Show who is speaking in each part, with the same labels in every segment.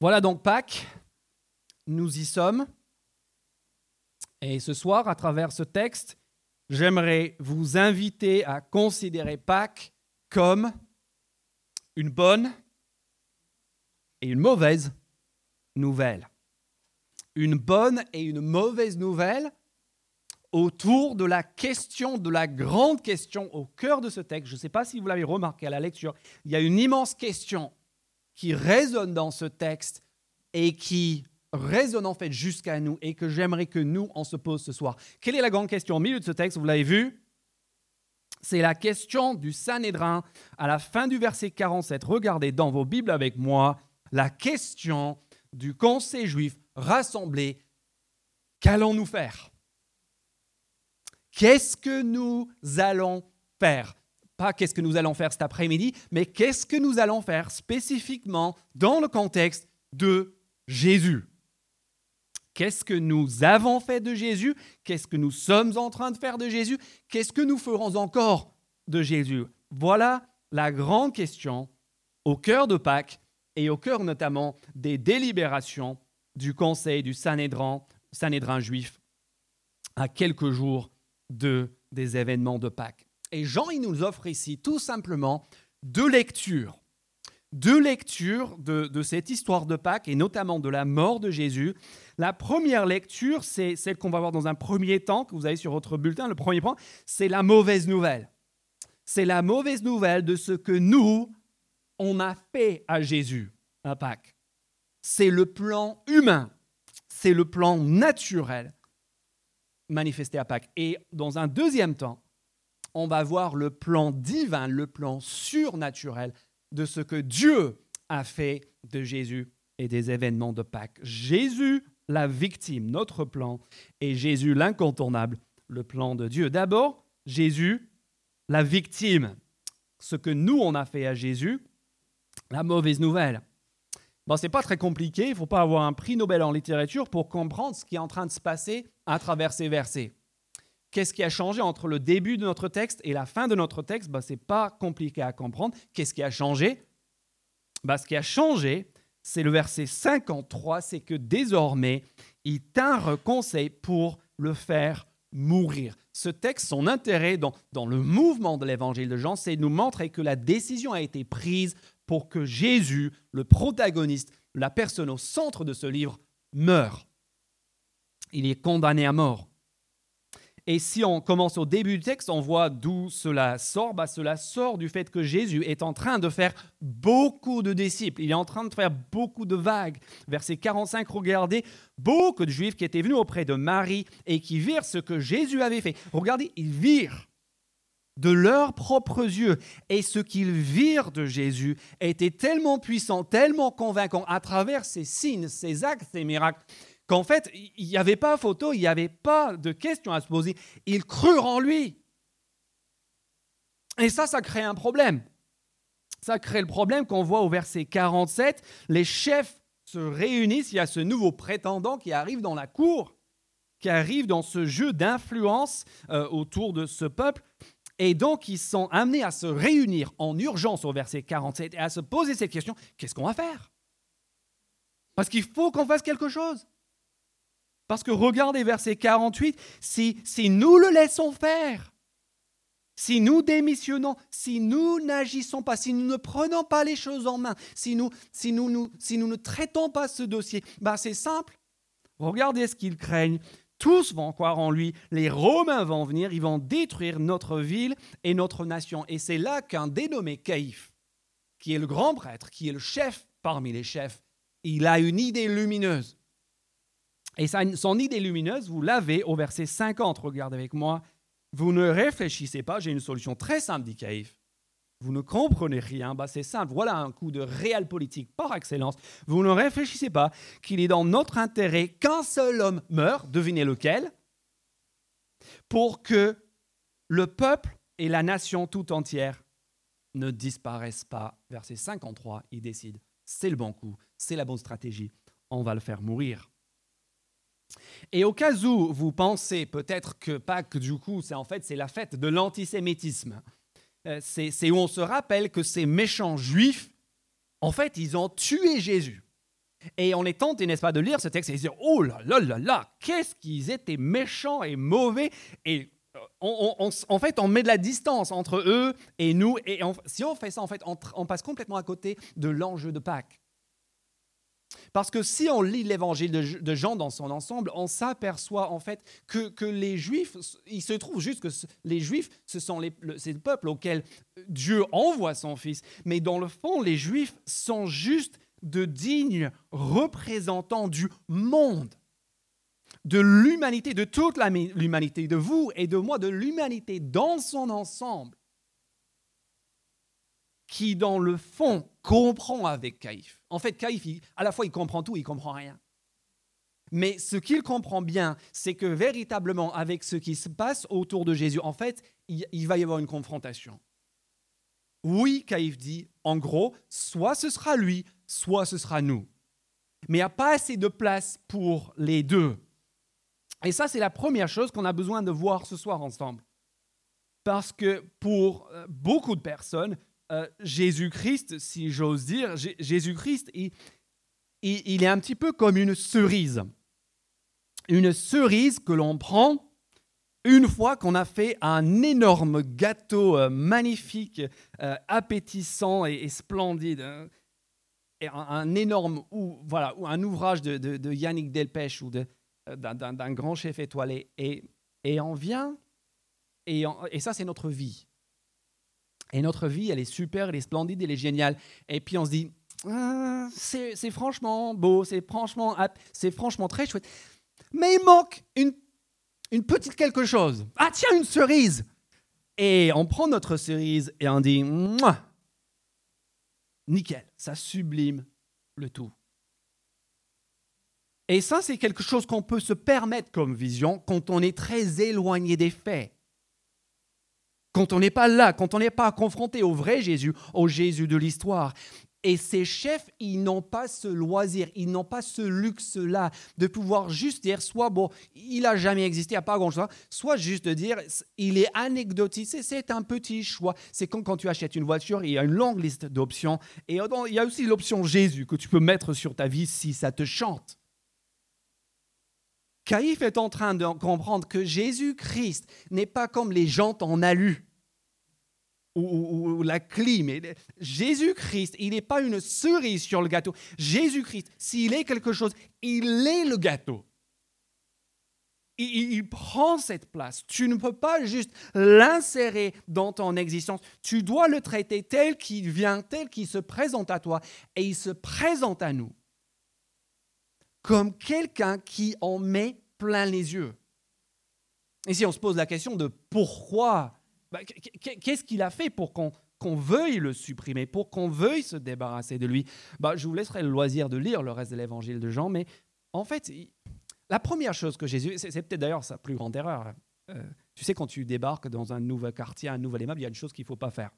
Speaker 1: Voilà donc Pâques, nous y sommes. Et ce soir, à travers ce texte, j'aimerais vous inviter à considérer Pâques comme une bonne et une mauvaise nouvelle. Une bonne et une mauvaise nouvelle autour de la question, de la grande question au cœur de ce texte. Je ne sais pas si vous l'avez remarqué à la lecture, il y a une immense question qui résonne dans ce texte et qui résonne en fait jusqu'à nous et que j'aimerais que nous, on se pose ce soir. Quelle est la grande question au milieu de ce texte Vous l'avez vu? C'est la question du Sanhédrin à la fin du verset 47. Regardez dans vos Bibles avec moi la question du conseil juif rassemblé. Qu'allons-nous faire? Qu'est-ce que nous allons faire? Pas qu'est-ce que nous allons faire cet après-midi, mais qu'est-ce que nous allons faire spécifiquement dans le contexte de Jésus. Qu'est-ce que nous avons fait de Jésus? Qu'est-ce que nous sommes en train de faire de Jésus? Qu'est-ce que nous ferons encore de Jésus? Voilà la grande question au cœur de Pâques et au cœur notamment des délibérations du Conseil du Sanhédrin, Sanhédrin juif à quelques jours de, des événements de Pâques. Et Jean, il nous offre ici tout simplement deux lectures. Deux lectures de, cette histoire de Pâques et notamment de la mort de Jésus. La première lecture, c'est celle qu'on va voir dans un premier temps, que vous avez sur votre bulletin. Le premier point, c'est la mauvaise nouvelle. C'est la mauvaise nouvelle de ce que nous, on a fait à Jésus à Pâques. C'est le plan humain, c'est le plan naturel manifesté à Pâques. Et dans un deuxième temps, on va voir le plan divin, le plan surnaturel de ce que Dieu a fait de Jésus et des événements de Pâques. Jésus, la victime, notre plan, et Jésus, l'incontournable, le plan de Dieu. D'abord, Jésus, la victime, ce que nous, on a fait à Jésus, la mauvaise nouvelle. Bon, ce n'est pas très compliqué, il faut pas avoir un prix Nobel en littérature pour comprendre ce qui est en train de se passer à travers ces versets. Qu'est-ce qui a changé entre le début de notre texte et la fin de notre texte? Ben, Ce n'est pas compliqué à comprendre. Qu'est-ce qui a changé? Ben, Ce qui a changé, c'est le verset 53, c'est que désormais, il tinrent conseil pour le faire mourir. Ce texte, son intérêt dans, dans le mouvement de l'évangile de Jean, c'est de nous montrer que la décision a été prise pour que Jésus, le protagoniste, la personne au centre de ce livre, meure. Il est condamné à mort. Et si on commence au début du texte, on voit d'où cela sort. Bah, cela sort du fait que Jésus est en train de faire beaucoup de disciples. Il est en train de faire beaucoup de vagues. Verset 45, regardez, beaucoup de Juifs qui étaient venus auprès de Marie et qui virent ce que Jésus avait fait. Regardez, ils virent de leurs propres yeux. Et ce qu'ils virent de Jésus était tellement puissant, tellement convaincant à travers ses signes, ses actes, ses miracles, qu'en fait, il n'y avait pas photo, il n'y avait pas de questions à se poser. Ils crurent en lui. Et ça, ça crée un problème. Ça crée le problème qu'on voit au verset 47. Les chefs se réunissent, il y a ce nouveau prétendant qui arrive dans la cour, qui arrive dans ce jeu d'influence euh, autour de ce peuple. Et donc, ils sont amenés à se réunir en urgence au verset 47 et à se poser cette question, qu'est-ce qu'on va faire? Parce qu'il faut qu'on fasse quelque chose. Parce que regardez verset 48, si, si nous le laissons faire, si nous démissionnons, si nous n'agissons pas, si nous ne prenons pas les choses en main, si nous, si nous, ne traitons pas ce dossier, bah c'est simple. Regardez ce qu'ils craignent. Tous vont croire en lui. Les Romains vont venir, ils vont détruire notre ville et notre nation. Et c'est là qu'un dénommé Caïphe, qui est le grand prêtre, qui est le chef parmi les chefs, il a une idée lumineuse. Et son idée lumineuse, vous l'avez au verset 50. Regardez avec moi. Vous ne réfléchissez pas. J'ai une solution très simple, dit Caïphe. Vous ne comprenez rien. Bah, c'est simple. Voilà un coup de réel politique par excellence. Vous ne réfléchissez pas qu'il est dans notre intérêt qu'un seul homme meure. Devinez lequel Pour que le peuple et la nation tout entière ne disparaissent pas. Verset 53, il décide. C'est le bon coup. C'est la bonne stratégie. On va le faire mourir. Et au cas où vous pensez peut-être que Pâques, du coup, c'est en fait c'est la fête de l'antisémitisme, euh, c'est où on se rappelle que ces méchants juifs, en fait, ils ont tué Jésus. Et on est tenté, n'est-ce pas, de lire ce texte et de dire Oh là là là là, qu'est-ce qu'ils étaient méchants et mauvais. Et euh, en fait, on met de la distance entre eux et nous. Et si on fait ça, en fait, on passe complètement à côté de l'enjeu de Pâques. Parce que si on lit l'évangile de, Jean dans son ensemble, on s'aperçoit en fait que, les Juifs, il se trouve juste que les Juifs, ce sont les, c'est le peuple auquel Dieu envoie son Fils. Mais dans le fond, les Juifs sont juste de dignes représentants du monde, de l'humanité, de toute l'humanité, de vous et de moi, de l'humanité dans son ensemble qui, dans le fond, comprend avec Caïphe. En fait, Caïphe, à la fois, il comprend tout, il comprend rien. Mais ce qu'il comprend bien, c'est que véritablement, avec ce qui se passe autour de Jésus, en fait, il, va y avoir une confrontation. Oui, Caïphe dit, en gros, soit ce sera lui, soit ce sera nous. Mais il n'y a pas assez de place pour les deux. Et ça, c'est la première chose qu'on a besoin de voir ce soir ensemble. Parce que pour euh, beaucoup de personnes, euh, Jésus-Christ, si j'ose dire, Jésus-Christ, il, est un petit peu comme une cerise. Une cerise que l'on prend une fois qu'on a fait un énorme gâteau euh, magnifique, euh, appétissant et, splendide. Hein. et un, énorme, ou, voilà, ou un ouvrage de, Yannick Delpech ou d'un grand chef étoilé. Et, et on vient, et ça c'est notre vie. Et notre vie, elle est super, elle est splendide, elle est géniale. Et puis on se dit, ah, c'est franchement beau, c'est franchement, c'est franchement très chouette. Mais il manque une, une petite quelque chose. Ah tiens, une cerise. Et on prend notre cerise et on dit, nickel, ça sublime le tout. Et ça, c'est quelque chose qu'on peut se permettre comme vision quand on est très éloigné des faits. Quand on n'est pas là, quand on n'est pas confronté au vrai Jésus, au Jésus de l'histoire. Et ces chefs, ils n'ont pas ce loisir, ils n'ont pas ce luxe-là de pouvoir juste dire, soit bon, il n'a jamais existé, a pas grand-chose, soit juste de dire, il est anecdotique, c'est un petit choix. C'est comme quand tu achètes une voiture, il y a une longue liste d'options. Et il y a aussi l'option Jésus que tu peux mettre sur ta vie si ça te chante. Caïphe est en train de comprendre que Jésus-Christ n'est pas comme les jantes en alu ou, la clim. Jésus-Christ, il n'est pas une cerise sur le gâteau. Jésus-Christ, s'il est quelque chose, il est le gâteau. Il, il, prend cette place. Tu ne peux pas juste l'insérer dans ton existence. Tu dois le traiter tel qu'il vient, tel qu'il se présente à toi. Et il se présente à nous comme quelqu'un qui en met plein les yeux. Et si on se pose la question de pourquoi, bah, qu'est-ce qu'il a fait pour qu'on veuille le supprimer, pour qu'on veuille se débarrasser de lui? Bah, Je vous laisserai le loisir de lire le reste de l'évangile de Jean, mais en fait, la première chose que Jésus, c'est peut-être d'ailleurs sa plus grande erreur, euh, tu sais, quand tu débarques dans un nouveau quartier, un nouvel immeuble, il y a une chose qu'il ne faut pas faire.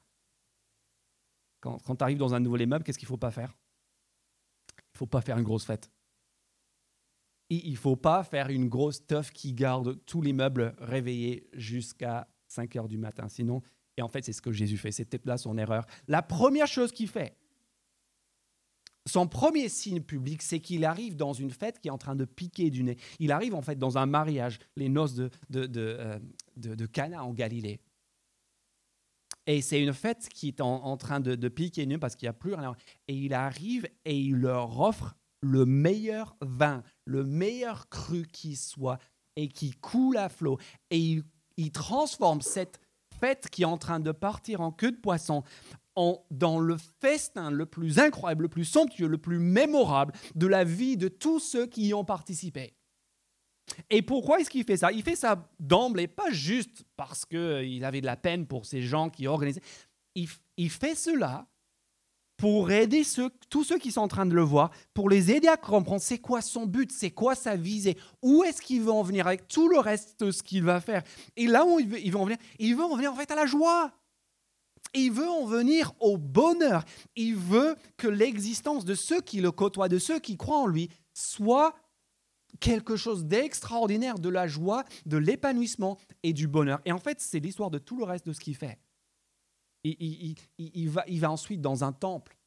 Speaker 1: Quand, quand tu arrives dans un nouvel immeuble, qu'est-ce qu'il ne faut pas faire? Il ne faut pas faire une grosse fête il ne faut pas faire une grosse teuf qui garde tous les meubles réveillés jusqu'à 5 heures du matin. Sinon, et en fait, c'est ce que Jésus fait. C'était là son erreur. La première chose qu'il fait, son premier signe public, c'est qu'il arrive dans une fête qui est en train de piquer du nez. Il arrive en fait dans un mariage, les noces de, de, de, euh, de, Cana en Galilée. Et c'est une fête qui est en, train de, piquer du nez parce qu'il n'y a plus rien. Et il arrive et il leur offre le meilleur vin, le meilleur cru qui soit, et qui coule à flot. Et il, transforme cette fête qui est en train de partir en queue de poisson en, dans le festin le plus incroyable, le plus somptueux, le plus mémorable de la vie de tous ceux qui y ont participé. Et pourquoi est-ce qu'il fait ça? Il fait ça d'emblée, pas juste parce qu'il avait de la peine pour ces gens qui organisaient. Il fait cela pour aider ceux, tous ceux qui sont en train de le voir, pour les aider à comprendre c'est quoi son but, c'est quoi sa visée, où est-ce qu'il veut en venir avec tout le reste de ce qu'il va faire. Et là où il veut, il veut en venir, il veut en venir en fait à la joie. Il veut en venir au bonheur. Il veut que l'existence de ceux qui le côtoient, de ceux qui croient en lui, soit quelque chose d'extraordinaire, de la joie, de l'épanouissement et du bonheur. Et en fait, c'est l'histoire de tout le reste de ce qu'il fait il, va, il va ensuite dans un temple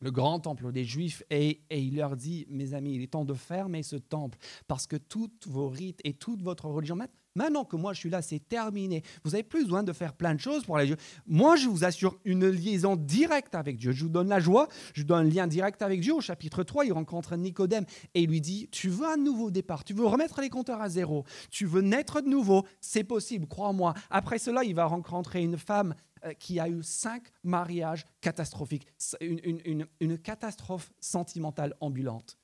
Speaker 1: le grand temple des Juifs et, et, il leur dit, mes amis, il est temps de fermer ce temple parce que toutes vos rites et toute votre religion, maintenant que moi je suis là, c'est terminé. Vous n'avez plus besoin de faire plein de choses pour aller Dieu. Moi, je vous assure une liaison directe avec Dieu. Je vous donne la joie, je vous donne un lien direct avec Dieu. Au chapitre 3, il rencontre Nicodème et il lui dit, tu veux un nouveau départ, tu veux remettre les compteurs à zéro, tu veux naître de nouveau, c'est possible, crois-moi. Après cela, il va rencontrer une femme euh, qui a eu cinq mariages catastrophiques, une, catastrophe sentimentale ambulante.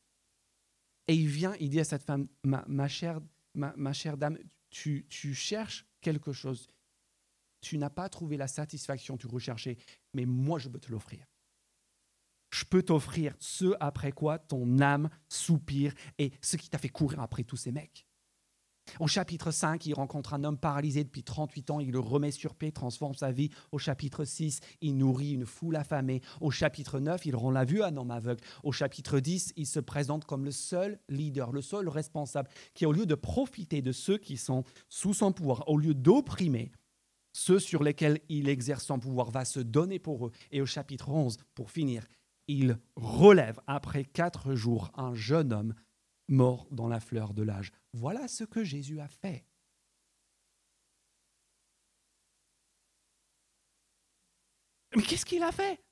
Speaker 1: Et il vient, il dit à cette femme, ma, chère, ma, chère dame, tu, tu cherches quelque chose. Tu n'as pas trouvé la satisfaction que tu recherchais, mais moi, je peux te l'offrir. Je peux t'offrir ce après quoi ton âme soupire et ce qui t'a fait courir après tous ces mecs. Au chapitre 5, il rencontre un homme paralysé depuis 38 ans, il le remet sur pied, transforme sa vie. Au chapitre 6, il nourrit une foule affamée. Au chapitre 9, il rend la vue à un homme aveugle. Au chapitre 10, il se présente comme le seul leader, le seul responsable, qui au lieu de profiter de ceux qui sont sous son pouvoir, au lieu d'opprimer ceux sur lesquels il exerce son pouvoir, va se donner pour eux. Et au chapitre 11, pour finir, il relève après quatre jours un jeune homme mort dans la fleur de l'âge. Voilà ce que Jésus a fait. Mais qu'est-ce qu'il a fait?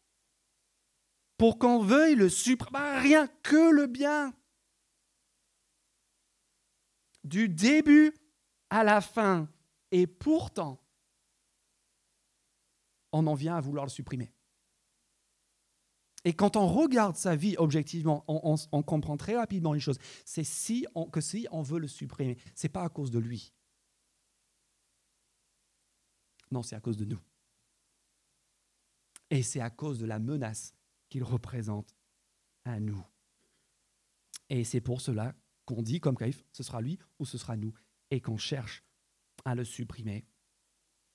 Speaker 1: Pour qu'on veuille le supprimer bah, Rien que le bien. Du début à la fin. Et pourtant, on en vient à vouloir le supprimer. Et quand on regarde sa vie objectivement, on, comprend très rapidement une chose. C'est si que si on veut le supprimer, ce n'est pas à cause de lui. Non, c'est à cause de nous. Et c'est à cause de la menace qu'il représente à nous. Et c'est pour cela qu'on dit, comme Caïphe, ce sera lui ou ce sera nous, et qu'on cherche à le supprimer.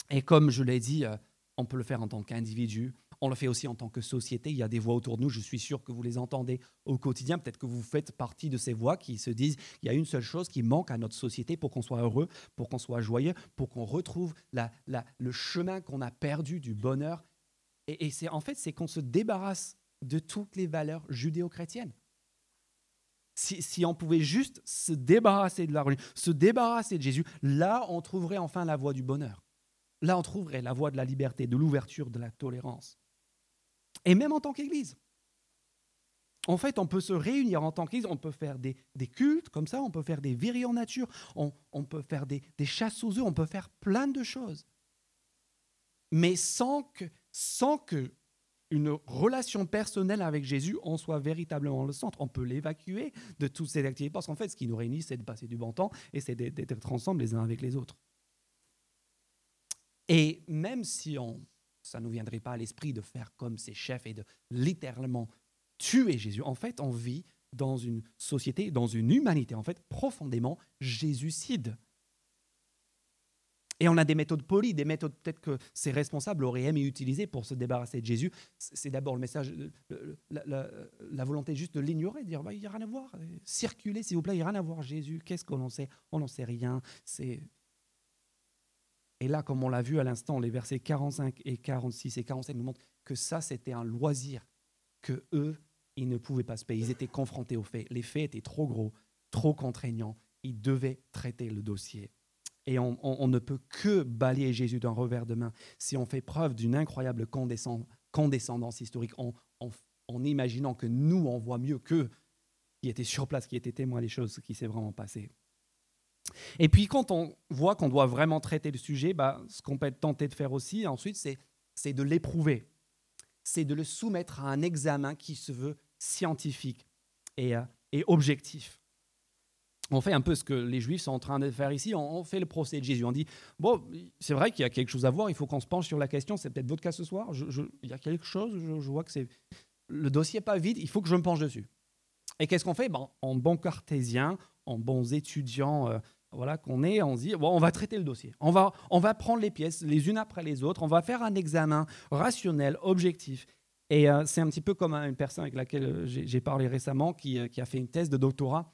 Speaker 1: Et comme je l'ai dit, euh, on peut le faire en tant qu'individu, on le fait aussi en tant que société. Il y a des voix autour de nous, je suis sûr que vous les entendez au quotidien. Peut-être que vous faites partie de ces voix qui se disent il y a une seule chose qui manque à notre société pour qu'on soit heureux, pour qu'on soit joyeux, pour qu'on retrouve le chemin qu'on a perdu du bonheur. Et, c'est en fait, c'est qu'on se débarrasse de toutes les valeurs judéo-chrétiennes. Si, si, on pouvait juste se débarrasser de la religion, se débarrasser de Jésus, là, on trouverait enfin la voie du bonheur. Là, on trouverait la voie de la liberté, de l'ouverture, de la tolérance. Et même en tant qu'Église. En fait, on peut se réunir en tant qu'Église, on peut faire des, cultes comme ça, on peut faire des viries en nature, on, peut faire des, chasses aux œufs, on peut faire plein de choses. Mais sans que, sans que une relation personnelle avec Jésus en soit véritablement le centre. On peut l'évacuer de toutes ces activités parce qu'en fait, ce qui nous réunit, c'est de passer du bon temps et c'est d'être ensemble les uns avec les autres. Et même si on ça ne nous viendrait pas à l'esprit de faire comme ces chefs et de littéralement tuer Jésus. En fait, on vit dans une société, dans une humanité, en fait, profondément jésucide. Et on a des méthodes polies, des méthodes peut-être que ces responsables auraient aimé utiliser pour se débarrasser de Jésus. C'est d'abord le message, la, volonté juste de l'ignorer, de dire bah, il n'y a rien à voir, circulez s'il vous plaît, il n'y a rien à voir Jésus, qu'est-ce qu'on en sait? On n'en sait rien, c'est et là, comme on l'a vu à l'instant, les versets 45 et 46 et 47 nous montrent que ça, c'était un loisir que eux, ils ne pouvaient pas se payer. Ils étaient confrontés aux faits. Les faits étaient trop gros, trop contraignants. Ils devaient traiter le dossier. Et on, ne peut que balayer Jésus d'un revers de main si on fait preuve d'une incroyable condescendance historique en, en, imaginant que nous, on voit mieux qu'eux qui étaient sur place, qui étaient témoins des choses qui s'est vraiment passé. Et puis quand on voit qu'on doit vraiment traiter le sujet, bah, ce qu'on peut être tenté de faire aussi ensuite, c'est de l'éprouver. C'est de le soumettre à un examen qui se veut scientifique et, euh, et, objectif. On fait un peu ce que les Juifs sont en train de faire ici, on, fait le procès de Jésus. On dit, bon, c'est vrai qu'il y a quelque chose à voir, il faut qu'on se penche sur la question, c'est peut-être votre cas ce soir, il y a quelque chose, je, vois que c'est... Le dossier n'est pas vide, il faut que je me penche dessus. Et qu'est-ce qu'on fait? Ben, En bon cartésien, en bons étudiants euh, voilà, qu'on est, on se dit, bon, on va traiter le dossier. On va, on va prendre les pièces les unes après les autres. On va faire un examen rationnel, objectif. Et euh, c'est un petit peu comme une personne avec laquelle euh, j'ai parlé récemment qui, qui, a fait une thèse de doctorat.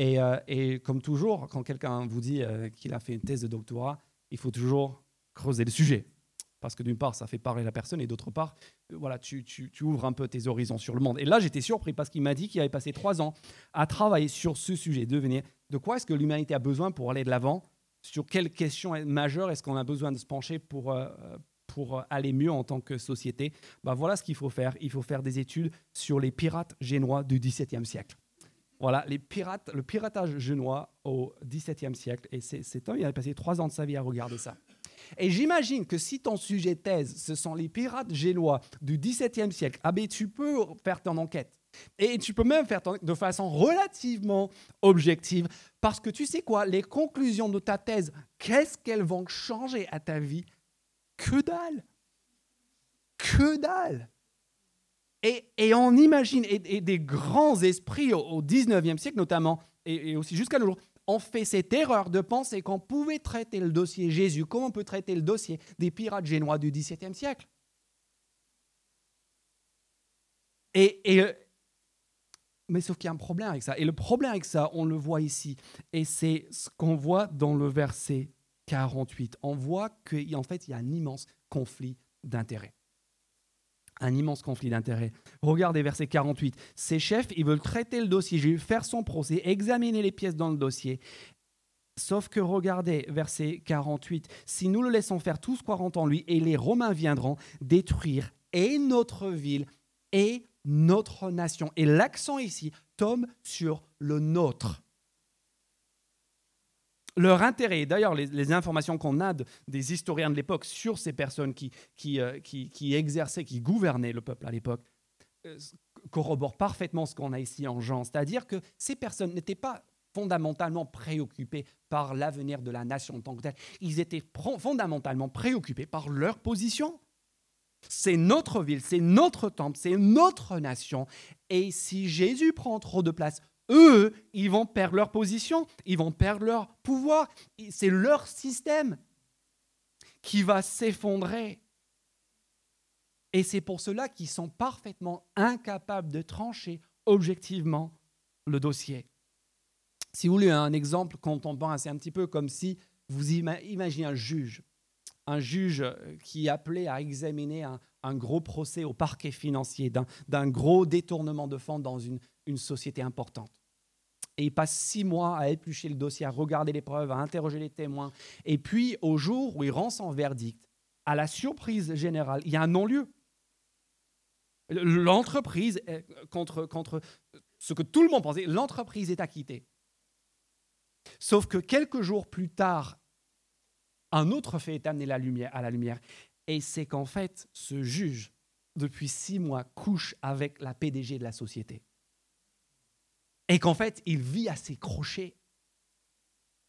Speaker 1: Et comme toujours, quand quelqu'un vous dit qu'il a fait une thèse de doctorat, il faut toujours creuser le sujet. Parce que d'une part, ça fait parler la personne, et d'autre part, euh, voilà, tu, ouvres un peu tes horizons sur le monde. Et là, j'étais surpris parce qu'il m'a dit qu'il avait passé trois ans à travailler sur ce sujet, devenir de quoi est-ce que l'humanité a besoin pour aller de l'avant, sur quelles questions majeures est-ce qu'on a besoin de se pencher pour, euh, aller mieux en tant que société? Bah, voilà ce qu'il faut faire. Il faut faire des études sur les pirates génois du XVIIe siècle. Voilà, les pirates, le piratage génois au XVIIe siècle. Et c'est homme, il a passé trois ans de sa vie à regarder ça. Et j'imagine que si ton sujet thèse, ce sont les pirates génois du XVIIe siècle, ah ben, tu peux faire ton enquête. Et tu peux même faire de façon relativement objective. Parce que tu sais quoi, les conclusions de ta thèse, qu'est-ce qu'elles vont changer à ta vie? Que dalle Que dalle et, on imagine, et, des grands esprits au, 19e siècle notamment, et, aussi jusqu'à nos jours, ont fait cette erreur de penser qu'on pouvait traiter le dossier Jésus comme on peut traiter le dossier des pirates génois du XVIIe siècle. Et, euh, mais sauf qu'il y a un problème avec ça. Et le problème avec ça, on le voit ici. Et c'est ce qu'on voit dans le verset 48. On voit qu'en fait, il y a un immense conflit d'intérêts un immense conflit d'intérêts. Regardez verset 48. Ces chefs, ils veulent traiter le dossier faire son procès, examiner les pièces dans le dossier. Sauf que regardez verset 48. Si nous le laissons faire, tous croiront en lui, et les Romains viendront détruire et notre ville et notre nation. Et l'accent ici tombe sur le nôtre leur intérêt, d'ailleurs les, informations qu'on a des historiens de l'époque sur ces personnes qui, euh, qui, qui, exerçaient, qui gouvernaient le peuple à l'époque, euh, corroborent parfaitement ce qu'on a ici en Jean. C'est-à-dire que ces personnes n'étaient pas fondamentalement préoccupés par l'avenir de la nation en tant que telle. Ils étaient fondamentalement préoccupés par leur position. C'est notre ville, c'est notre temple, c'est notre nation. Et si Jésus prend trop de place, eux, ils vont perdre leur position, ils vont perdre leur pouvoir. C'est leur système qui va s'effondrer. Et c'est pour cela qu'ils sont parfaitement incapables de trancher objectivement le dossier. Si vous voulez un exemple, pense, c'est un petit peu comme si vous imaginez un juge, un juge qui est appelé à examiner un, gros procès au parquet financier d'un gros détournement de fonds dans une société importante et il passe six mois à éplucher le dossier, à regarder les preuves, à interroger les témoins. Et puis, au jour où il rend son verdict, à la surprise générale, il y a un non-lieu. L'entreprise, contre, contre ce que tout le monde pensait, l'entreprise est acquittée. Sauf que quelques jours plus tard, un autre fait est amené la lumière, à la lumière. Et c'est qu'en fait, ce juge, depuis six mois, couche avec la PDG de la société et qu'en fait, il vit à ses crochets.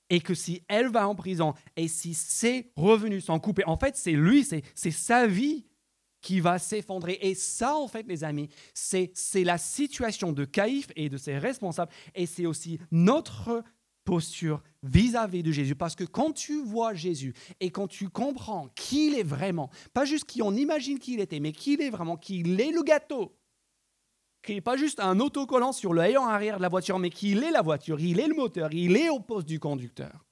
Speaker 1: Et que si elle va en prison et si ses revenus sont coupés, en fait, c'est lui, c'est sa vie qui va s'effondrer. Et ça, en fait, les amis, c'est la situation de Caïphe et de ses responsables. Et c'est aussi notre posture vis-à-vis -vis de Jésus. Parce que quand tu vois Jésus et quand tu comprends qui il est vraiment, pas juste qui on imagine qu'il était, mais qui il est vraiment, qu'il est le gâteau, qui n'est pas juste un autocollant sur le haillon arrière de la voiture, mais qu'il est la voiture, il est le moteur, il est au poste du conducteur.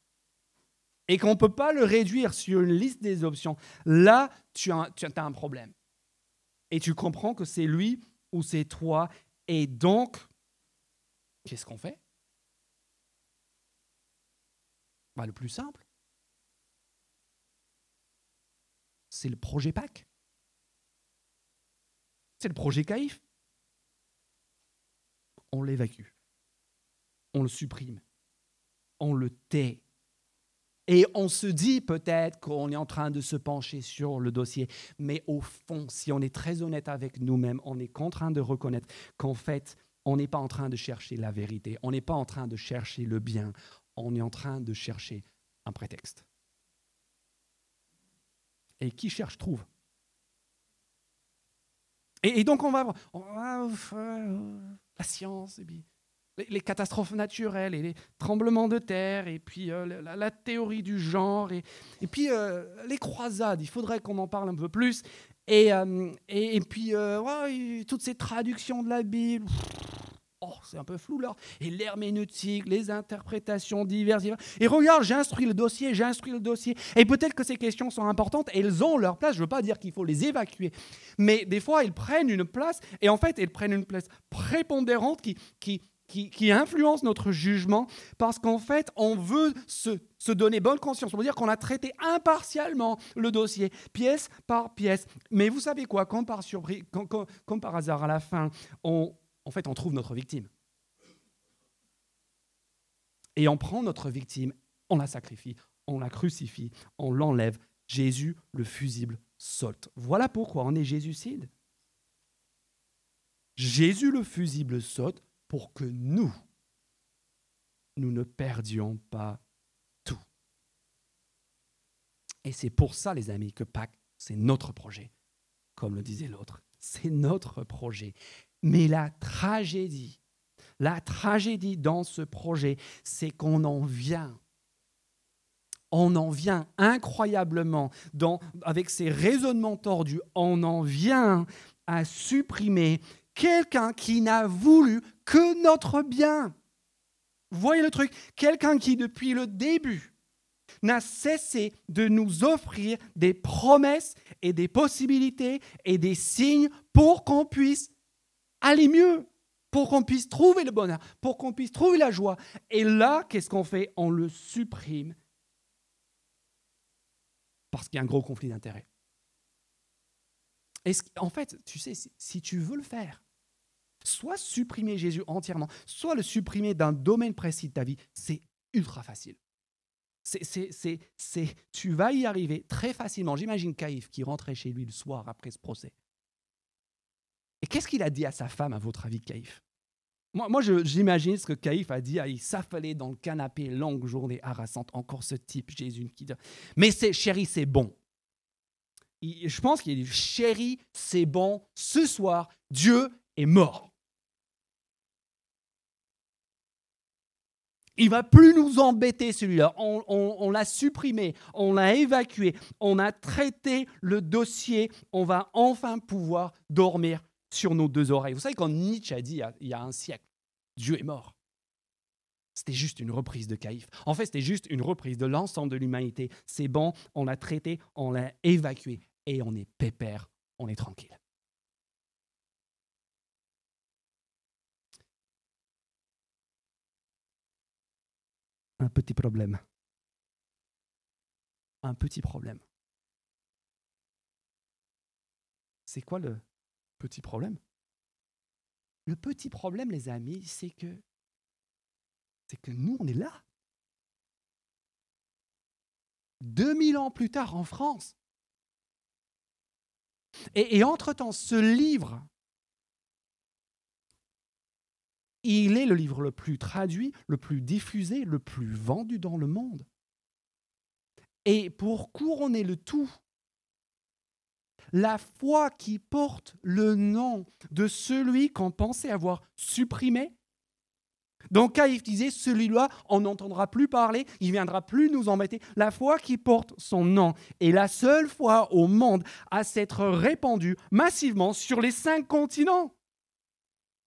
Speaker 1: Et qu'on ne peut pas le réduire sur une liste des options. Là, tu as, tu as un problème. Et tu comprends que c'est lui ou c'est toi. Et donc, qu'est-ce qu'on fait? Bah, Le plus simple, c'est le projet PAC. C'est le projet CAIF on l'évacue, on le supprime, on le tait. Et on se dit peut-être qu'on est en train de se pencher sur le dossier, mais au fond, si on est très honnête avec nous-mêmes, on est en train de reconnaître qu'en fait, on n'est pas en train de chercher la vérité, on n'est pas en train de chercher le bien, on est en train de chercher un prétexte. Et qui cherche trouve. Et, donc on va, on va la science, et puis les, catastrophes naturelles, et les tremblements de terre, et puis euh, la, théorie du genre, et, et puis euh, les croisades, il faudrait qu'on en parle un peu plus. Et, euh, et, puis toutes ces traductions de la Bible. Oh, c'est un peu flou là. Et l'herméneutique, les interprétations diverses. Et regarde, j'ai instruit le dossier, j'ai instruit le dossier. Et peut-être que ces questions sont importantes et elles ont leur place. Je ne veux pas dire qu'il faut les évacuer. Mais des fois, elles prennent une place. Et en fait, elles prennent une place prépondérante qui, influence notre jugement parce qu'en fait, on veut se, donner bonne conscience. On veut dire qu'on a traité impartialement le dossier, pièce par pièce. Mais vous savez quoi, comme par hasard, à la fin, on, en fait, on trouve notre victime. Et on prend notre victime, on la sacrifie, on la crucifie, on l'enlève. Jésus, le fusible, saute. Voilà pourquoi on est Jésucide. Jésus, le fusible, saute pour que nous, nous ne perdions pas tout. Et c'est pour ça, les amis, que Pâques, c'est notre projet, comme le disait l'autre. C'est notre projet. Mais la tragédie, la tragédie dans ce projet, c'est qu'on en vient. On en vient incroyablement, avec ces raisonnements tordus, on en vient à supprimer quelqu'un qui n'a voulu que notre bien. voyez le truc? Quelqu'un qui, depuis le début, n'a cessé de nous offrir des promesses et des possibilités et des signes pour qu'on puisse aller mieux, pour qu'on puisse trouver le bonheur, pour qu'on puisse trouver la joie. Et là, qu'est-ce qu'on fait? On le supprime parce qu'il y a un gros conflit d'intérêts. En fait, tu sais, si tu veux le faire, soit supprimer Jésus entièrement, soit le supprimer d'un domaine précis de ta vie, c'est ultra facile. C'est, tu vas y arriver très facilement. J'imagine Caïphe qui rentrait chez lui le soir après ce procès. Et qu'est-ce qu'il a dit à sa femme, à votre avis, Caïphe? Moi, moi j'imagine ce que Caïphe a dit. il s'affalait dans le canapé, longue journée harassante. Encore ce type, Jésus, qui dit Mais c'est, chérie, c'est bon. je pense qu'il dit Chérie, c'est bon. Ce soir, Dieu est mort. Il va plus nous embêter celui-là. On, l'a supprimé, on l'a évacué, on a traité le dossier. On va enfin pouvoir dormir sur nos deux oreilles. Vous savez, quand Nietzsche a dit il y a un siècle, Dieu est mort, c'était juste une reprise de Caïphe. En fait, c'était juste une reprise de l'ensemble de l'humanité. C'est bon, on l'a traité, on l'a évacué et on est pépère, on est tranquille. un petit problème. Un petit problème. C'est quoi le petit problème Le petit problème, les amis, c'est que c'est que nous, on est là. 2000 ans plus tard en France. Et, et entre-temps, ce livre Il est le livre le plus traduit, le plus diffusé, le plus vendu dans le monde. Et pour couronner le tout, la foi qui porte le nom de celui qu'on pensait avoir supprimé. Donc Caïphe disait, celui-là, on n'entendra plus parler, il viendra plus nous embêter. La foi qui porte son nom est la seule foi au monde à s'être répandue massivement sur les cinq continents.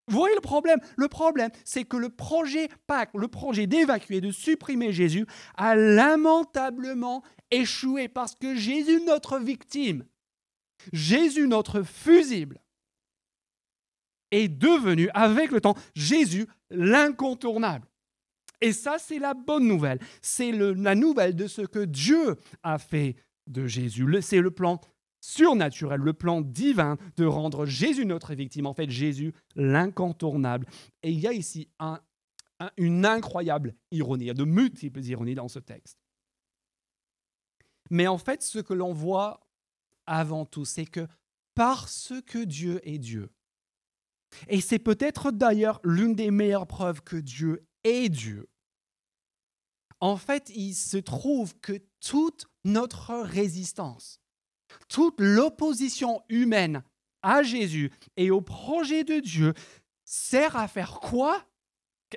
Speaker 1: Vous voyez le problème? Le problème, c'est que le projet Pâques, le projet d'évacuer, de supprimer Jésus, a lamentablement échoué parce que Jésus, notre victime, Jésus, notre fusible, est devenu, avec le temps, Jésus, l'incontournable. Et ça, c'est la bonne nouvelle. C'est la nouvelle de ce que Dieu a fait de Jésus. C'est le plan surnaturel, le plan divin de rendre Jésus notre victime, en fait Jésus l'incontournable. Et il y a ici une incroyable ironie, il y a de multiples ironies dans ce texte. Mais en fait, ce que l'on voit avant tout, c'est que parce que Dieu est Dieu, et c'est peut-être d'ailleurs l'une des meilleures preuves que Dieu est Dieu, en fait, il se trouve que toute notre résistance, toute l'opposition humaine à Jésus et au projet de Dieu sert à faire quoi?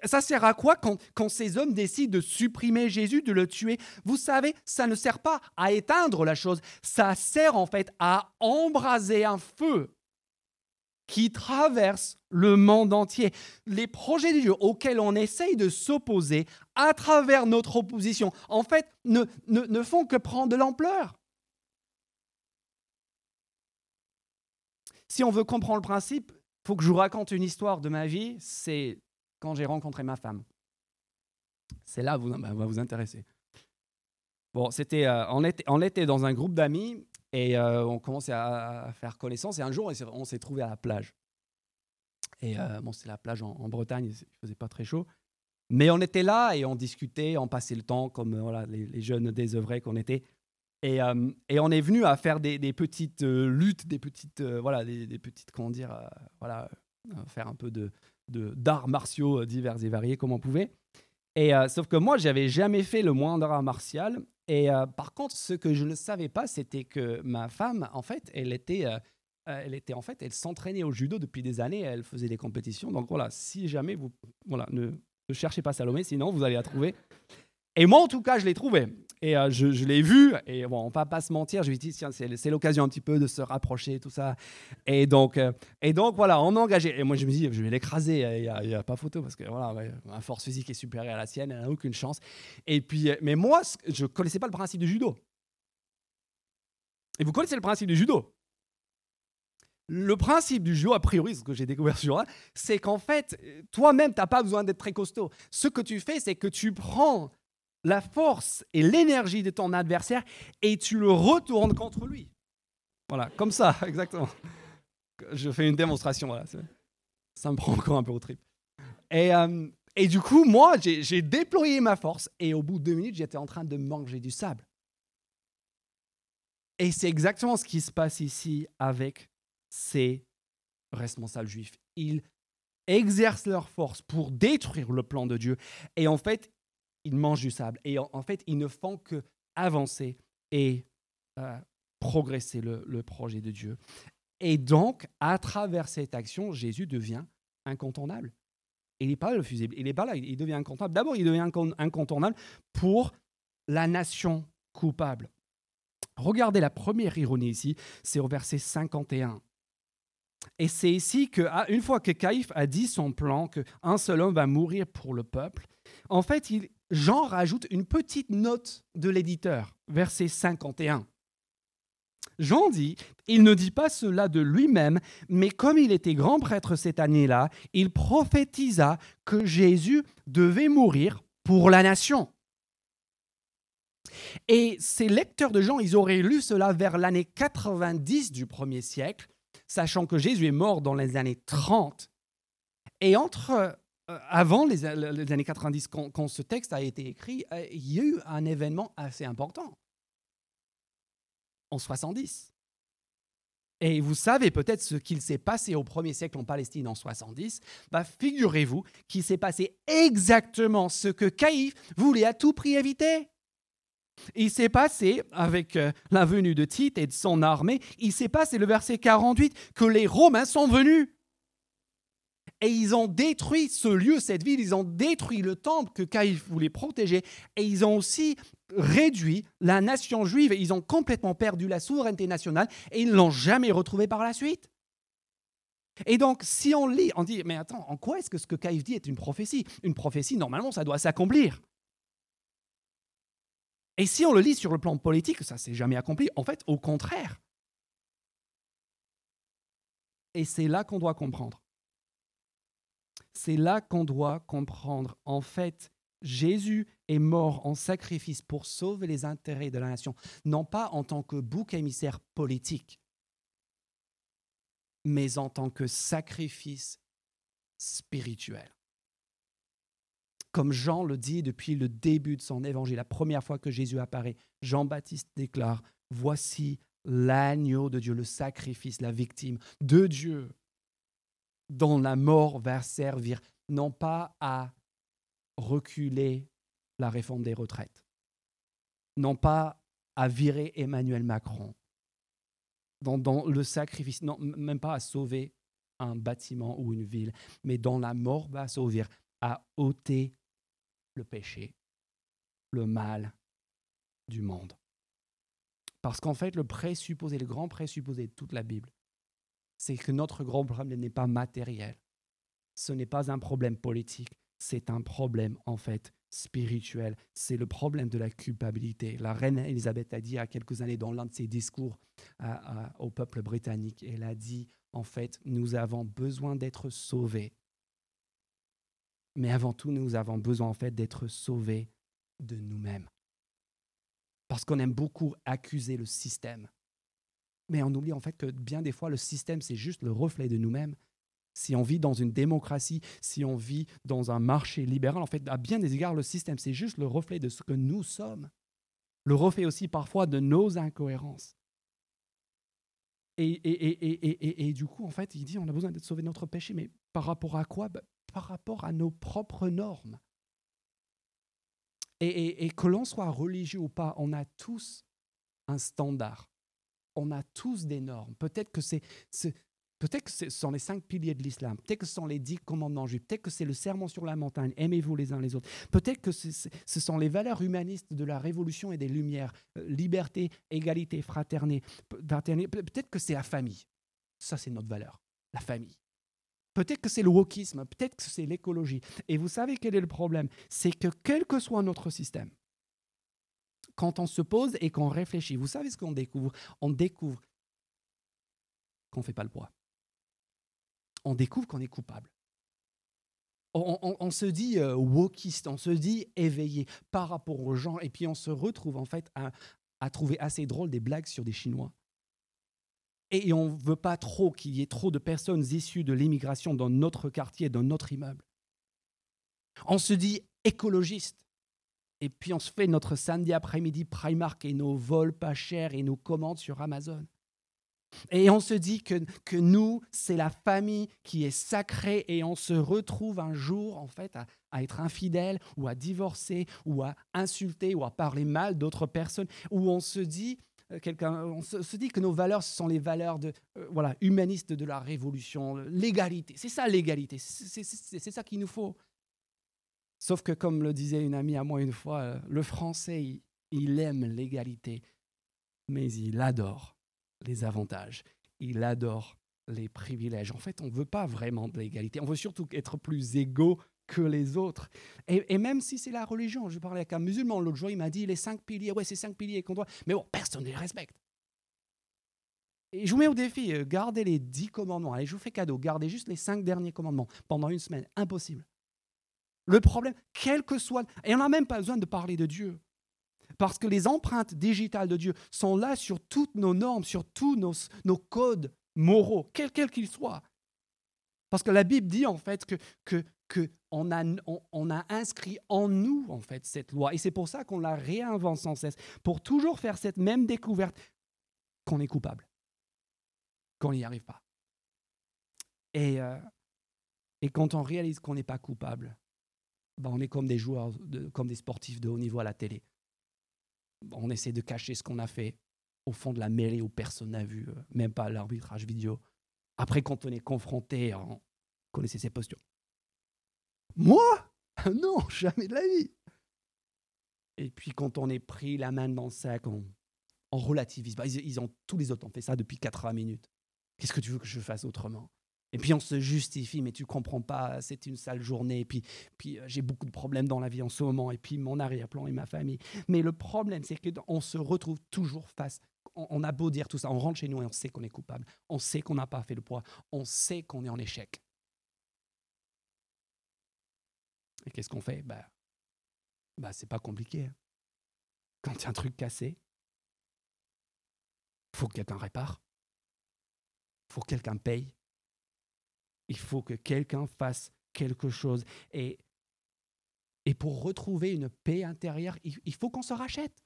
Speaker 1: Ça sert à quoi quand, quand, ces hommes décident de supprimer Jésus, de le tuer? Vous savez, ça ne sert pas à éteindre la chose, ça sert en fait à embraser un feu qui traverse le monde entier. Les projets de Dieu auxquels on essaye de s'opposer à travers notre opposition, en fait, ne, ne, font que prendre de l'ampleur. Si on veut comprendre le principe, faut que je vous raconte une histoire de ma vie. C'est quand j'ai rencontré ma femme. C'est là vous, va vous intéresser. Bon, c'était, euh, on, était, dans un groupe d'amis et euh, on commençait à, faire connaissance. Et un jour, on s'est trouvé à la plage. Et euh, bon, c'est la plage en, Bretagne, il faisait pas très chaud. Mais on était là et on discutait, on passait le temps comme les, jeunes désœuvrés qu'on était. Et, et, on est venu à faire des, petites luttes, des petites, voilà, des, petites, comment dire, voilà, faire un peu de d'arts martiaux divers et variés comme on pouvait. Et sauf que moi, j'avais jamais fait le moindre art martial et euh, par contre, ce que je ne savais pas, c'était que ma femme, en fait, elle était, euh, euh, elle était en fait, elle s'entraînait au judo depuis des années. Elle faisait des compétitions. Donc voilà, si jamais vous, voilà, ne, ne cherchez pas Salomé, sinon vous allez la trouver. Et moi, en tout cas, je l'ai trouvé. Et euh, je, l'ai vu, et bon, on va pas se mentir, je lui ai dit, tiens, c'est l'occasion un petit peu de se rapprocher, tout ça. Et donc, euh, et donc voilà, on a engagé. Et moi, je me dis, je vais l'écraser, il n'y a, pas photo, parce que voilà, ma force physique est supérieure à la sienne, elle n'a aucune chance. Et puis, euh, mais moi, je ne connaissais pas le principe du judo. Et vous connaissez le principe du judo? Le principe du judo, a priori, ce que j'ai découvert sur c'est qu'en fait, toi-même, tu n'as pas besoin d'être très costaud. Ce que tu fais, c'est que tu prends la force et l'énergie de ton adversaire et tu le retournes contre lui. Voilà, comme ça, exactement. Je fais une démonstration, voilà. Ça me prend encore un peu au trip. Et, euh, et du coup, moi, j'ai déployé ma force et au bout de deux minutes, j'étais en train de manger du sable. Et c'est exactement ce qui se passe ici avec ces responsables juifs. Ils exercent leur force pour détruire le plan de Dieu. Et en fait, ils mangent du sable. Et en, fait, ils ne font que avancer et euh, progresser le, projet de Dieu. Et donc, à travers cette action, Jésus devient incontournable. Il n'est pas il n'est pas là, il devient incontournable. D'abord, il devient incontournable pour la nation coupable. Regardez la première ironie ici, c'est au verset 51. Et c'est ici que, ah, une fois que Caïphe a dit son plan, qu'un seul homme va mourir pour le peuple, en fait, il, Jean rajoute une petite note de l'éditeur, verset 51. Jean dit, il ne dit pas cela de lui-même, mais comme il était grand prêtre cette année-là, il prophétisa que Jésus devait mourir pour la nation. Et ces lecteurs de Jean, ils auraient lu cela vers l'année 90 du premier siècle, sachant que Jésus est mort dans les années 30. Et entre avant les, années 90, quand, ce texte a été écrit, euh, il y a eu un événement assez important. En 70. Et vous savez peut-être ce qu'il s'est passé au premier siècle en Palestine en 70. Bah, Figurez-vous qu'il s'est passé exactement ce que Caïphe voulait à tout prix éviter. Il s'est passé, avec euh, la venue de Tite et de son armée, il s'est passé le verset 48 que les Romains sont venus. Et ils ont détruit ce lieu, cette ville, ils ont détruit le temple que Caïphe voulait protéger, et ils ont aussi réduit la nation juive, ils ont complètement perdu la souveraineté nationale, et ils ne l'ont jamais retrouvée par la suite. Et donc, si on lit, on dit, mais attends, en quoi est-ce que ce que Caïphe dit est une prophétie? Une prophétie, normalement, ça doit s'accomplir. Et si on le lit sur le plan politique, ça s'est jamais accompli. En fait, au contraire. Et c'est là qu'on doit comprendre c'est là qu'on doit comprendre. En fait, Jésus est mort en sacrifice pour sauver les intérêts de la nation, non pas en tant que bouc émissaire politique, mais en tant que sacrifice spirituel. Comme Jean le dit depuis le début de son évangile, la première fois que Jésus apparaît, Jean-Baptiste déclare, Voici l'agneau de Dieu, le sacrifice, la victime de Dieu dont la mort va servir non pas à reculer la réforme des retraites, non pas à virer Emmanuel Macron, dans, le sacrifice, non, même pas à sauver un bâtiment ou une ville, mais dont la mort va sauver, à ôter le péché, le mal du monde. Parce qu'en fait, le présupposé, le grand présupposé de toute la Bible, c'est que notre grand problème n'est pas matériel. Ce n'est pas un problème politique, c'est un problème en fait spirituel. C'est le problème de la culpabilité. La reine Elisabeth a dit il y a quelques années dans l'un de ses discours au peuple britannique, elle a dit en fait, nous avons besoin d'être sauvés. Mais avant tout, nous avons besoin en fait d'être sauvés de nous-mêmes. Parce qu'on aime beaucoup accuser le système. Mais on oublie en fait que bien des fois, le système, c'est juste le reflet de nous-mêmes. Si on vit dans une démocratie, si on vit dans un marché libéral, en fait, à bien des égards, le système, c'est juste le reflet de ce que nous sommes. Le reflet aussi parfois de nos incohérences. Et, et, et, et, du coup, en fait, il dit on a besoin d'être sauvé de notre péché, mais par rapport à quoi? Ben, Par rapport à nos propres normes. Et, que l'on soit religieux ou pas, on a tous un standard. On a tous des normes. Peut-être que c'est Peut-être que ce sont les cinq piliers de l'islam, peut-être que ce sont les dix commandements juifs, peut-être que c'est le serment sur la montagne, aimez-vous les uns les autres, peut-être que ce sont les valeurs humanistes de la révolution et des lumières, euh, liberté, égalité, fraternité, peut-être que c'est la famille. Ça, c'est notre valeur, la famille. Peut-être que c'est le wokisme, peut-être que c'est l'écologie. Et vous savez quel est le problème? C'est que quel que soit notre système, quand on se pose et qu'on réfléchit, vous savez ce qu'on découvre? On découvre qu'on ne fait pas le poids on découvre qu'on est coupable. On, se dit euh, wokiste, on se dit éveillé par rapport aux gens, et puis on se retrouve en fait à, trouver assez drôle des blagues sur des Chinois. Et on ne veut pas trop qu'il y ait trop de personnes issues de l'immigration dans notre quartier, dans notre immeuble. On se dit écologiste. Et puis on se fait notre samedi après-midi Primark et nos vols pas chers et nos commandes sur Amazon. Et on se dit que, que nous, c'est la famille qui est sacrée et on se retrouve un jour, en fait, à, à être infidèle ou à divorcer ou à insulter ou à parler mal d'autres personnes, où on se dit, euh, quelqu'un, on se, dit que nos valeurs, ce sont les valeurs de, euh, voilà, humanistes de la révolution, l'égalité. C'est ça l'égalité, c'est ça qu'il nous faut. Sauf que, comme le disait une amie à moi une fois, euh, le français, il aime l'égalité, mais il adore les avantages. Il adore les privilèges. En fait, on ne veut pas vraiment de l'égalité. On veut surtout être plus égaux que les autres. Et, même si c'est la religion, je parlais avec un musulman l'autre jour, il m'a dit les cinq piliers, ouais, c'est cinq piliers qu'on doit. Mais bon, personne ne les respecte. Et je vous mets au défi, euh, gardez les dix commandements. Allez, je vous fais cadeau, gardez juste les cinq derniers commandements pendant une semaine. Impossible. Le problème, quel que soit. Et on n'a même pas besoin de parler de Dieu. Parce que les empreintes digitales de Dieu sont là sur toutes nos normes, sur tous nos, codes moraux, quels qu'ils soient. Parce que la Bible dit en fait que, que, que on, a, on, a inscrit en nous en fait cette loi. Et c'est pour ça qu'on la réinvente sans cesse, pour toujours faire cette même découverte qu'on est coupable, qu'on n'y arrive pas. Et, euh, et quand on réalise qu'on n'est pas coupable, ben on est comme des joueurs, comme des sportifs de haut niveau à la télé on essaie de cacher ce qu'on a fait au fond de la mêlée où personne n'a vu, euh, même pas l'arbitrage vidéo. Après, quand on est confronté, on connaissait ses postures. Moi? Non, jamais de la vie. Et puis quand on est pris la main dans le sac, on, relativise. Bah, ils, ont, tous les autres ont fait ça depuis 80 minutes. Qu'est-ce que tu veux que je fasse autrement? Et puis on se justifie, mais tu comprends pas, c'est une sale journée, et puis, puis euh, j'ai beaucoup de problèmes dans la vie en ce moment, et puis mon arrière-plan et ma famille. Mais le problème, c'est qu'on se retrouve toujours face. On, a beau dire tout ça, on rentre chez nous et on sait qu'on est coupable, on sait qu'on n'a pas fait le poids, on sait qu'on est en échec. Et qu'est-ce qu'on fait? Bah, bah, C'est pas compliqué. Hein. Quand il y a un truc cassé, faut que quelqu'un répare, faut que quelqu'un paye, il faut que quelqu'un fasse quelque chose. Et, pour retrouver une paix intérieure, il, faut qu'on se rachète.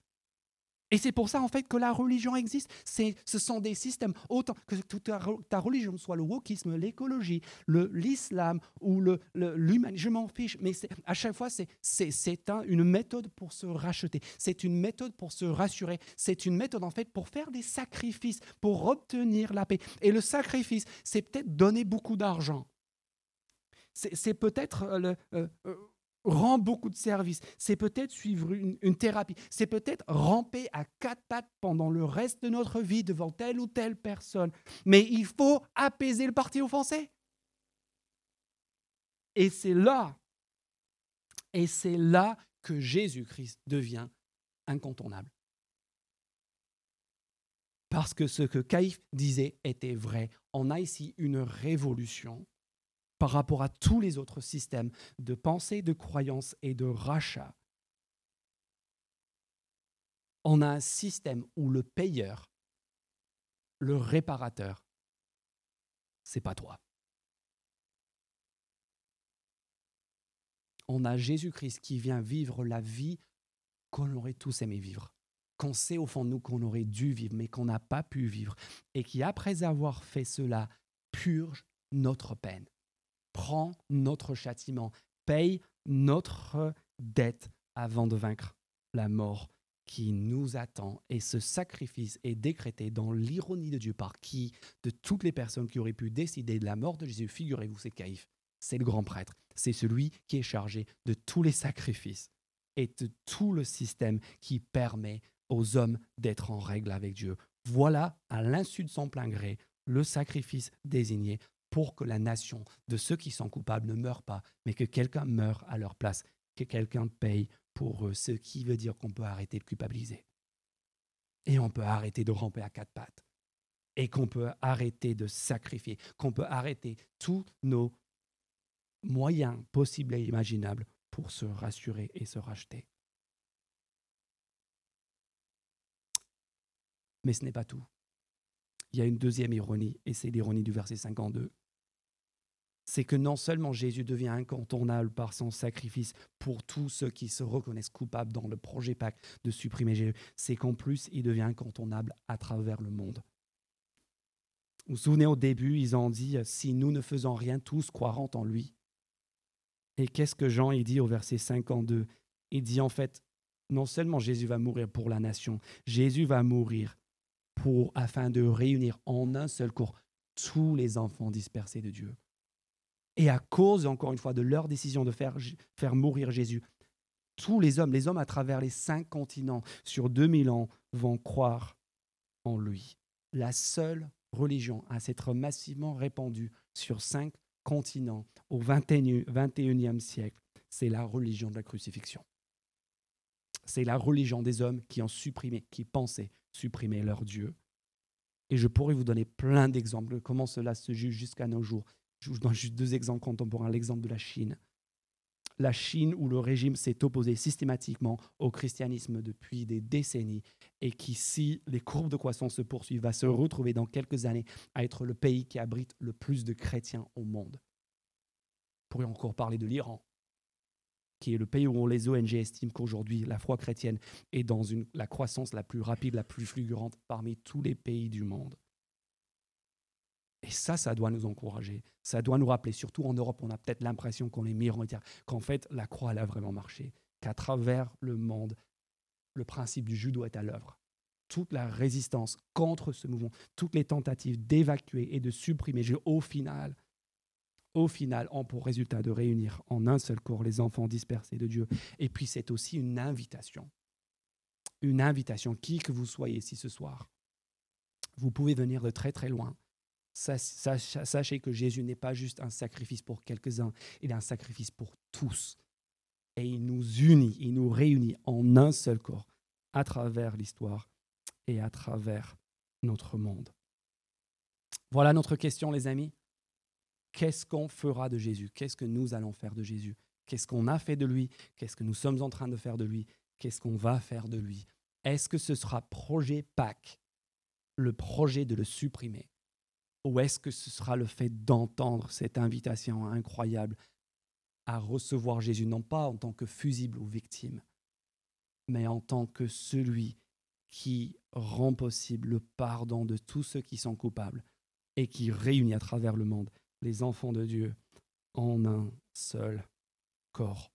Speaker 1: Et c'est pour ça, en fait, que la religion existe. Ce sont des systèmes, autant que ta, ta religion soit le wokisme, l'écologie, l'islam ou l'humanisme, je m'en fiche. Mais à chaque fois, c'est un, une méthode pour se racheter. C'est une méthode pour se rassurer. C'est une méthode, en fait, pour faire des sacrifices, pour obtenir la paix. Et le sacrifice, c'est peut-être donner beaucoup d'argent. C'est peut-être... Euh, euh, rendre beaucoup de services, c'est peut-être suivre une, une thérapie, c'est peut-être ramper à quatre pattes pendant le reste de notre vie devant telle ou telle personne. Mais il faut apaiser le parti offensé. Et c'est là, et c'est là que Jésus-Christ devient incontournable. Parce que ce que Caïphe disait était vrai. On a ici une révolution par rapport à tous les autres systèmes de pensée, de croyance et de rachat. On a un système où le payeur, le réparateur, c'est pas toi. On a Jésus-Christ qui vient vivre la vie qu'on aurait tous aimé vivre qu'on sait au fond de nous qu'on aurait dû vivre, mais qu'on n'a pas pu vivre, et qui, après avoir fait cela, purge notre peine, prend notre châtiment, paye notre dette avant de vaincre la mort qui nous attend. Et ce sacrifice est décrété dans l'ironie de Dieu par qui De toutes les personnes qui auraient pu décider de la mort de Jésus, figurez-vous, c'est Caïphe, c'est le grand prêtre, c'est celui qui est chargé de tous les sacrifices et de tout le système qui permet aux hommes d'être en règle avec Dieu. Voilà, à l'insu de son plein gré, le sacrifice désigné pour que la nation de ceux qui sont coupables ne meure pas, mais que quelqu'un meure à leur place, que quelqu'un paye pour eux, ce qui veut dire qu'on peut arrêter de culpabiliser. Et on peut arrêter de ramper à quatre pattes. Et qu'on peut arrêter de sacrifier, qu'on peut arrêter tous nos moyens possibles et imaginables pour se rassurer et se racheter. Mais ce n'est pas tout. Il y a une deuxième ironie, et c'est l'ironie du verset 52. C'est que non seulement Jésus devient incontournable par son sacrifice pour tous ceux qui se reconnaissent coupables dans le projet Pâques de supprimer Jésus, c'est qu'en plus, il devient incontournable à travers le monde. Vous vous souvenez, au début, ils ont dit, si nous ne faisons rien, tous croiront en lui. Et qu'est-ce que Jean il dit au verset 52 Il dit en fait, non seulement Jésus va mourir pour la nation, Jésus va mourir pour, afin de réunir en un seul corps tous les enfants dispersés de Dieu. Et à cause, encore une fois, de leur décision de faire, faire mourir Jésus, tous les hommes, les hommes à travers les cinq continents, sur 2000 ans, vont croire en lui. La seule religion à s'être massivement répandue sur cinq continents au 21e siècle, c'est la religion de la crucifixion. C'est la religion des hommes qui ont supprimé, qui pensaient supprimer leur Dieu. Et je pourrais vous donner plein d'exemples de comment cela se juge jusqu'à nos jours. Je vous donne juste deux exemples contemporains. L'exemple de la Chine. La Chine où le régime s'est opposé systématiquement au christianisme depuis des décennies et qui, si les courbes de croissance se poursuivent, va se retrouver dans quelques années à être le pays qui abrite le plus de chrétiens au monde. On pourrait encore parler de l'Iran, qui est le pays où les ONG estiment qu'aujourd'hui la foi chrétienne est dans la croissance la plus rapide, la plus fulgurante parmi tous les pays du monde. Et ça, ça doit nous encourager. Ça doit nous rappeler, surtout en Europe, on a peut-être l'impression qu'on est dire qu'en fait, la croix, elle a vraiment marché, qu'à travers le monde, le principe du judo est à l'œuvre. Toute la résistance contre ce mouvement, toutes les tentatives d'évacuer et de supprimer, au final, au final, ont pour résultat de réunir en un seul corps les enfants dispersés de Dieu. Et puis c'est aussi une invitation. Une invitation, qui que vous soyez ici ce soir. Vous pouvez venir de très très loin. Sachez que Jésus n'est pas juste un sacrifice pour quelques-uns, il est un sacrifice pour tous. Et il nous unit, il nous réunit en un seul corps à travers l'histoire et à travers notre monde. Voilà notre question, les amis. Qu'est-ce qu'on fera de Jésus? Qu'est-ce que nous allons faire de Jésus? Qu'est-ce qu'on a fait de lui? Qu'est-ce que nous sommes en train de faire de lui? Qu'est-ce qu'on va faire de lui? Est-ce que ce sera projet Pâques, le projet de le supprimer? Ou est-ce que ce sera le fait d'entendre cette invitation incroyable à recevoir Jésus, non pas en tant que fusible ou victime, mais en tant que celui qui rend possible le pardon de tous ceux qui sont coupables et qui réunit à travers le monde les enfants de Dieu en un seul corps?